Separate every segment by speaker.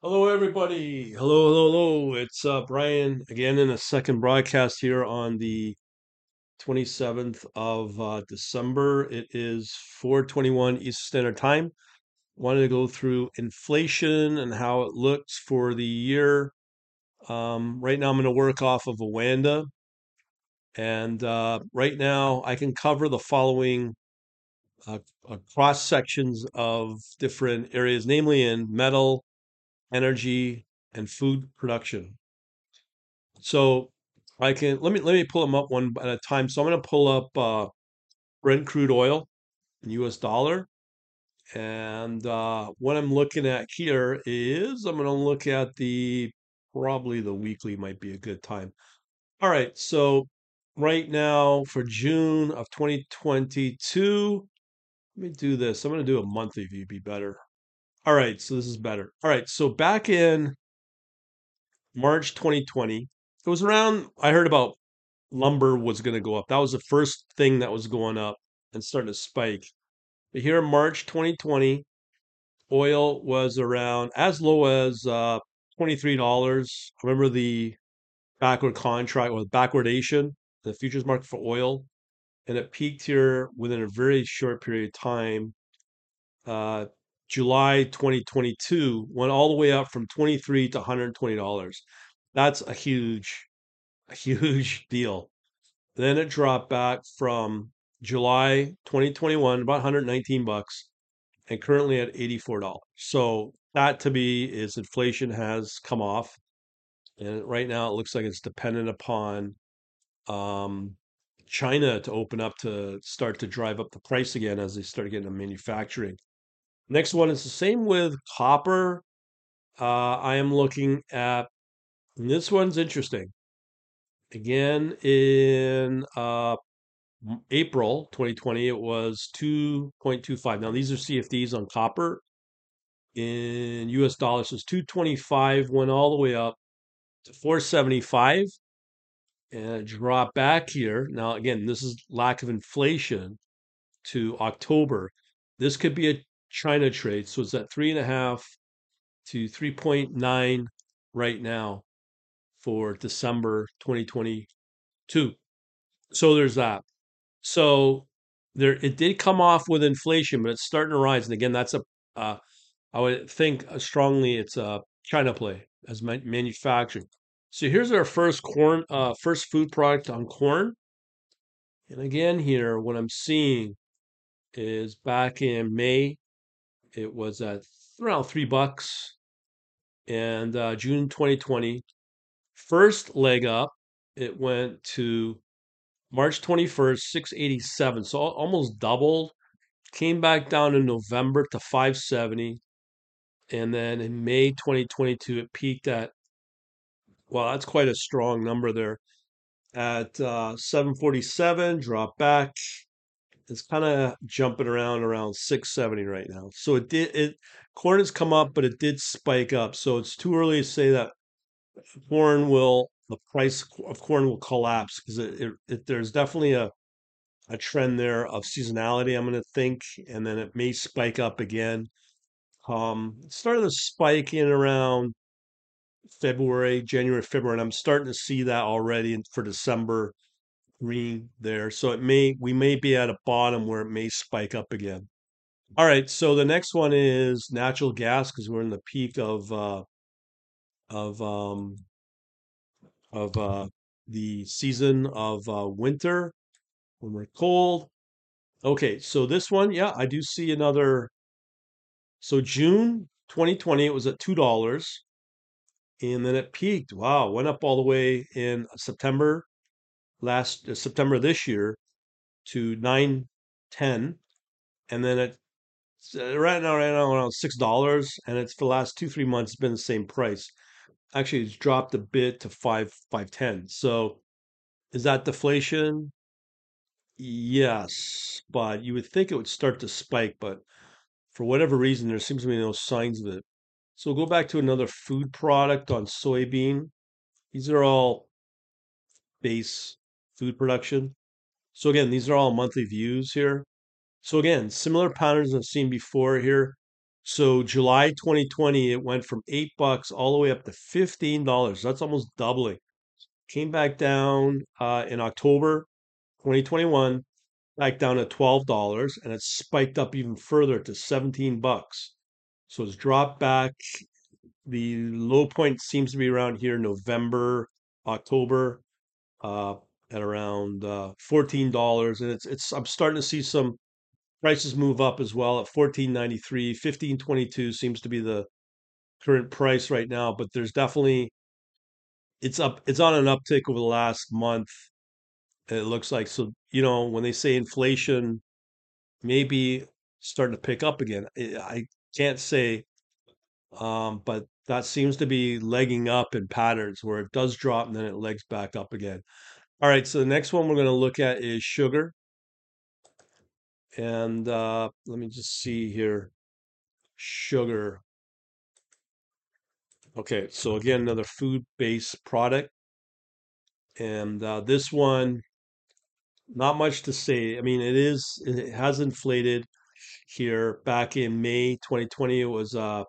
Speaker 1: Hello, everybody. Hello, hello, hello. It's uh, Brian again in a second broadcast here on the 27th of uh, December. It is 4:21 Eastern Standard Time. Wanted to go through inflation and how it looks for the year. Um, right now, I'm going to work off of OANDA, and uh, right now I can cover the following uh, cross sections of different areas, namely in metal, energy, and food production. So I can let me let me pull them up one at a time. So I'm going to pull up uh, Brent crude oil in U.S. dollar, and uh, what I'm looking at here is I'm going to look at the probably the weekly might be a good time. All right, so right now for June of 2022, let me do this. I'm going to do a monthly view, be better. All right, so this is better. All right, so back in March 2020, it was around, I heard about lumber was going to go up. That was the first thing that was going up and starting to spike. But here in March 2020, oil was around as low as uh, $23. I remember the backward contract or the backwardation, the futures market for oil, and it peaked here within a very short period of time. Uh, July 2022 went all the way up from 23 to $120. That's a huge, a huge deal. Then it dropped back from July 2021, about 119 bucks, and currently at $84. So that to me is inflation has come off. And right now it looks like it's dependent upon um, China to open up to start to drive up the price again as they start getting into manufacturing. Next one is the same with copper. Uh, I am looking at, this one's interesting. Again, in uh, April 2020, it was 2.25. Now, these are CFDs on copper. In US dollars, it's 225, went all the way up to 475 and dropped back here. Now, again, this is lack of inflation to October. This could be a China trade. So it's at three and a half to 3.9 right now for December 2022. So there's that. So there, it did come off with inflation, but it's starting to rise. And again, that's a, uh, I would think uh, strongly it's a China play as manufacturing. So here's our first corn, uh, first food product on corn. And again, here, what I'm seeing is back in May, it was at around three bucks. And uh, June 2020, first leg up, it went to March 21st, 687. So almost doubled. Came back down in November to 570. And then in May 2022, it peaked at, well, that's quite a strong number there, at uh, 747, dropped back. It's kind of jumping around around 670 right now. So it did, it, corn has come up, but it did spike up. So it's too early to say that corn will, the price of corn will collapse because it, it, it, there's definitely a, a trend there of seasonality, I'm going to think, and then it may spike up again. Um, it started to spike in around February, January, February, and I'm starting to see that already for December green there. So it may we may be at a bottom where it may spike up again. All right, so the next one is natural gas because we're in the peak of uh, of um, of uh, the season of uh, winter when we're cold. Okay, so this one, yeah, I do see another. So June 2020, it was at two dollars, and then it peaked. Wow, went up all the way in September last uh, September this year to nine ten, and then it uh, right now right now around six dollars, and it's for the last two three months it's been the same price. Actually, it's dropped a bit to five five ten. So is that deflation? Yes, but you would think it would start to spike, but for whatever reason, there seems to be no signs of it. So we'll go back to another food product on soybean. These are all base food production. So again, these are all monthly views here. So again, similar patterns I've seen before here. So July 2020, it went from eight bucks all the way up to $15. That's almost doubling. Came back down uh, in October 2021, back down to $12, and it spiked up even further to 17 bucks. So it's dropped back. The low point seems to be around here, November, October, uh, at around uh, $14. And it's it's I'm starting to see some prices move up as well at 14.93 15.22 seems to be the current price right now but there's definitely it's up it's on an uptick over the last month it looks like so you know when they say inflation maybe starting to pick up again i I can't say um but that seems to be legging up in patterns where it does drop and then it legs back up again all right so the next one we're going to look at is sugar and uh let me just see here sugar Okay, so again, another food-based product. And uh, this one, not much to say. I mean, it is, it has inflated here. Back in May 2020, it was uh,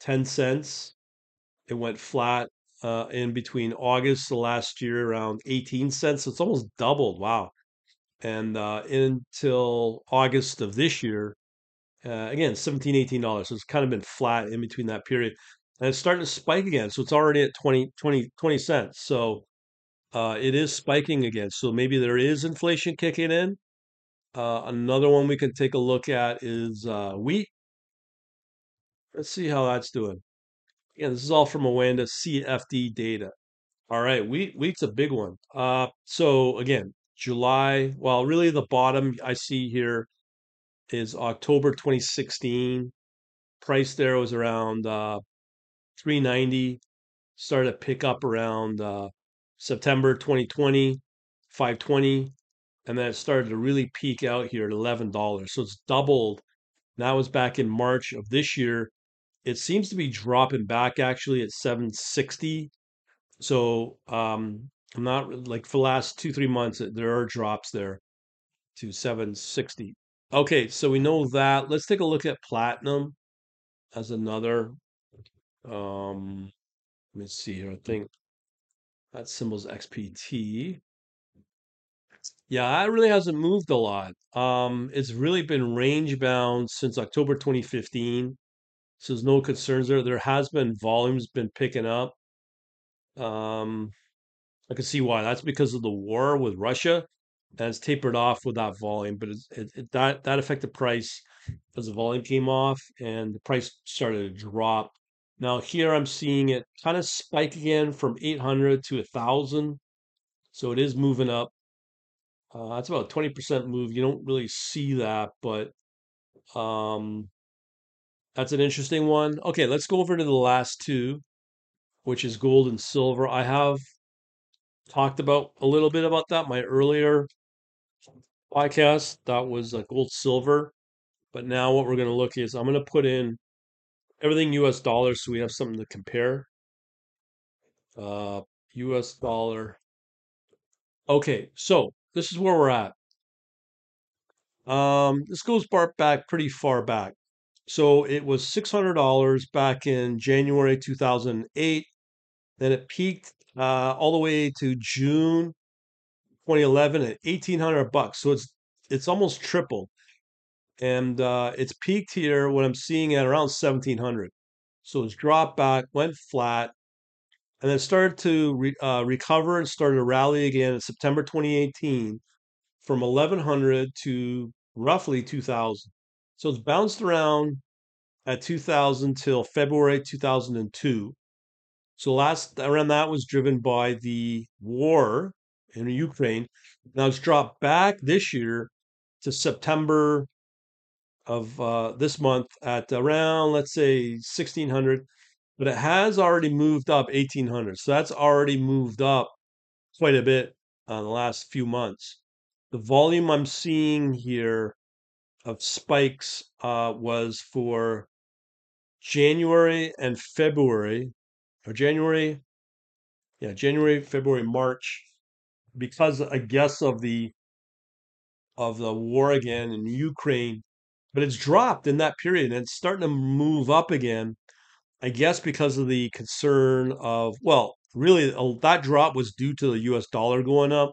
Speaker 1: 10 cents. It went flat uh, in between August of last year, around 18 cents. It's almost doubled. Wow. And uh, until August of this year, uh, again, 17 $18. So it's kind of been flat in between that period and it's starting to spike again. So it's already at 20, 20, 20 cents. So uh, it is spiking again. So maybe there is inflation kicking in. Uh, another one we can take a look at is uh, wheat. Let's see how that's doing. Yeah, this is all from OANDA CFD data. All right, wheat wheat's a big one. Uh, so again, July. Well, really, the bottom I see here is October 2016. Price there was around uh, 390 started to pick up around uh, September 2020, 520, and then it started to really peak out here at $11. So it's doubled. Now it's back in March of this year. It seems to be dropping back actually at 760. So um, I'm not like for the last two, three months, there are drops there to 760. Okay, so we know that. Let's take a look at platinum as another um, let me see here. I think that symbol's XPT. Yeah, that really hasn't moved a lot. Um, it's really been range bound since October 2015. So there's no concerns there. There has been volumes been picking up. Um, I can see why. That's because of the war with Russia, and it's tapered off with that volume. But it's, it, it, that that affected price as the volume came off, and the price started to drop now here I'm seeing it kind of spike again from 800 to 1,000. So it is moving up. Uh, that's about a 20% move. You don't really see that, but um, that's an interesting one. Okay, let's go over to the last two, which is gold and silver. I have talked about a little bit about that my earlier podcast. That was uh, gold silver. But now what we're going to look is I'm going to put in everything US dollars so we have something to compare. Uh, US dollar. Okay, so this is where we're at. Um, this goes back, pretty far back. So it was $600 back in January 2008. Then it peaked uh, all the way to June 2011 at 1800 bucks. So it's it's almost tripled and uh, it's peaked here what I'm seeing at around 1700. So it's dropped back, went flat, and then started to re- uh, recover and started to rally again in September 2018 from 1100 to roughly 2000. So it's bounced around at 2000 till February 2002. So last around that was driven by the war in Ukraine. Now it's dropped back this year to September of uh, this month at around, let's say, 1600, but it has already moved up 1800. So that's already moved up quite a bit uh, the last few months. The volume I'm seeing here of spikes uh, was for January and February, or January, yeah, January, February, March, because I guess of the of the war again in Ukraine but it's dropped in that period and it's starting to move up again. I guess because of the concern of, well, really that drop was due to the US dollar going up.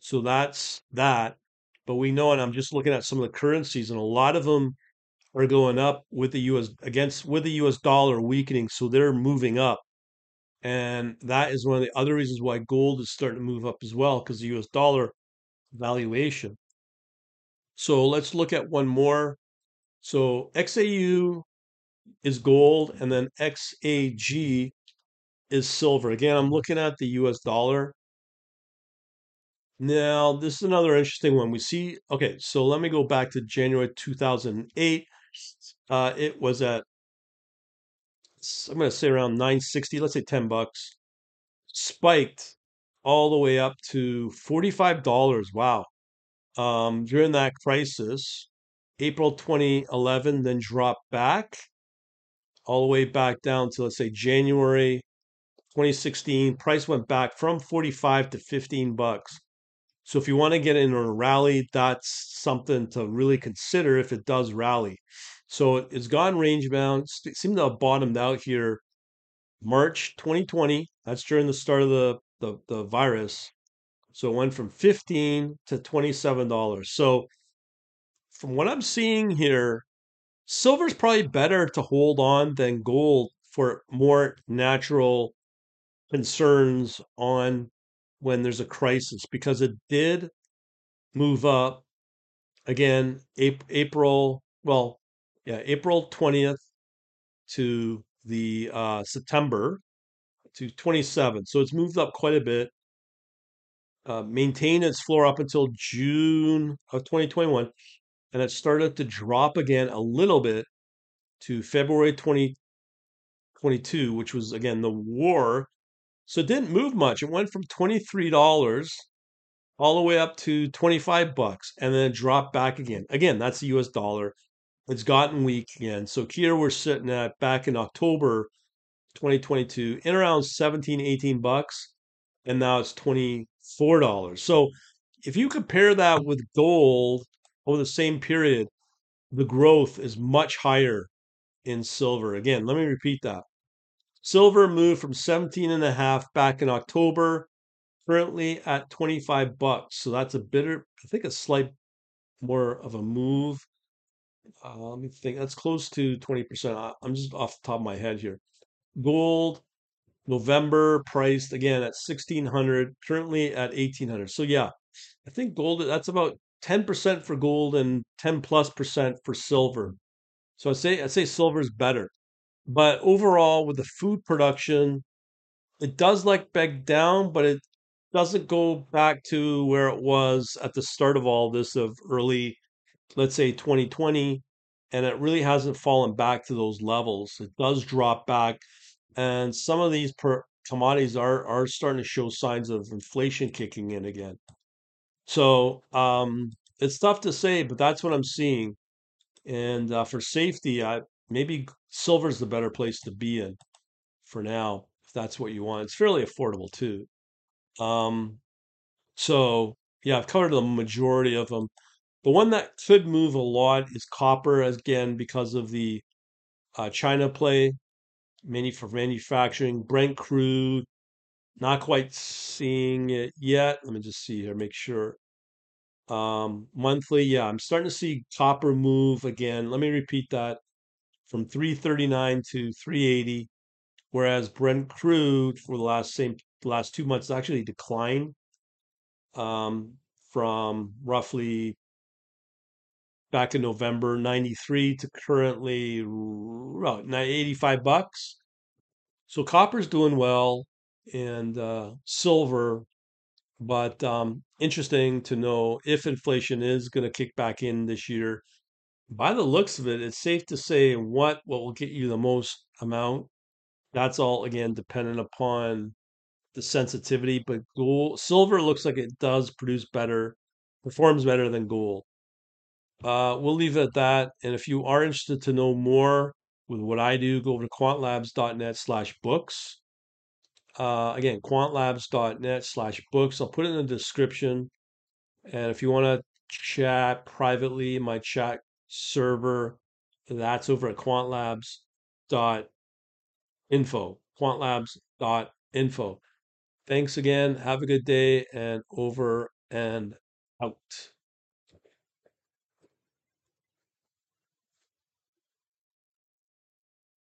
Speaker 1: So that's that. But we know, and I'm just looking at some of the currencies, and a lot of them are going up with the US against with the US dollar weakening. So they're moving up. And that is one of the other reasons why gold is starting to move up as well, because the US dollar valuation. So let's look at one more. So XAU is gold, and then XAG is silver. Again, I'm looking at the US dollar. Now, this is another interesting one. We see, okay, so let me go back to January 2008. Uh, it was at, I'm going to say around 960, let's say 10 bucks, spiked all the way up to $45. Wow. Um, during that crisis, April 2011, then dropped back all the way back down to, let's say, January 2016. Price went back from 45 to 15 bucks. So if you want to get in on a rally, that's something to really consider if it does rally. So it's gone range bound. Seemed to have bottomed out here March 2020. That's during the start of the, the, the virus. So it went from 15 to $27. So from what I'm seeing here, silver's probably better to hold on than gold for more natural concerns on when there's a crisis because it did move up again April, well, yeah, April 20th to the uh, September to 27. So it's moved up quite a bit. Uh, maintained its floor up until June of 2021, and it started to drop again a little bit to February 2022, which was again the war so it didn't move much. It went from $23 all the way up to 25 bucks and then it dropped back again. Again, that's the US dollar. It's gotten weak again. So here we're sitting at back in October 2022 in around 17, 18 bucks. And now it's $24. So if you compare that with gold over the same period, the growth is much higher in silver. Again, let me repeat that. Silver moved from 17 and a half back in October, currently at 25 bucks. So that's a bitter, I think a slight more of a move. Uh, let me think. That's close to 20%. I'm just off the top of my head here. Gold, November priced again at 1600, currently at 1800. So yeah, I think gold, that's about 10% for gold and 10 plus percent for silver. So I say I say silver is better. But overall, with the food production, it does like beg down, but it doesn't go back to where it was at the start of all this of early, let's say 2020, and it really hasn't fallen back to those levels. It does drop back, and some of these per commodities are are starting to show signs of inflation kicking in again. So um, it's tough to say, but that's what I'm seeing. And uh, for safety, I maybe silver's the better place to be in for now if that's what you want. It's fairly affordable too. Um, so yeah, I've covered the majority of them. The one that could move a lot is copper, again because of the uh, China play, many for manufacturing. Brent crude, not quite seeing it yet. Let me just see here, make sure. Um, monthly, yeah, I'm starting to see copper move again. Let me repeat that from 339 to 380, whereas Brent crude for the last same last two months actually declined um, from roughly back in November 93 to currently well, 85 bucks. So copper's doing well and uh, silver, but um, interesting to know if inflation is going to kick back in this year by the looks of it, it's safe to say what will get you the most amount. That's all again dependent upon the sensitivity. But gold, silver looks like it does produce better, performs better than gold. Uh, we'll leave it at that. And if you are interested to know more with what I do, go over to quantlabs.net slash books. Uh, again, quantlabs.net slash books. I'll put it in the description. And if you want to chat privately, my chat server. That's over at quantlabs.info. dot info. Quantlabs dot info. Thanks again. Have a good day and over and out.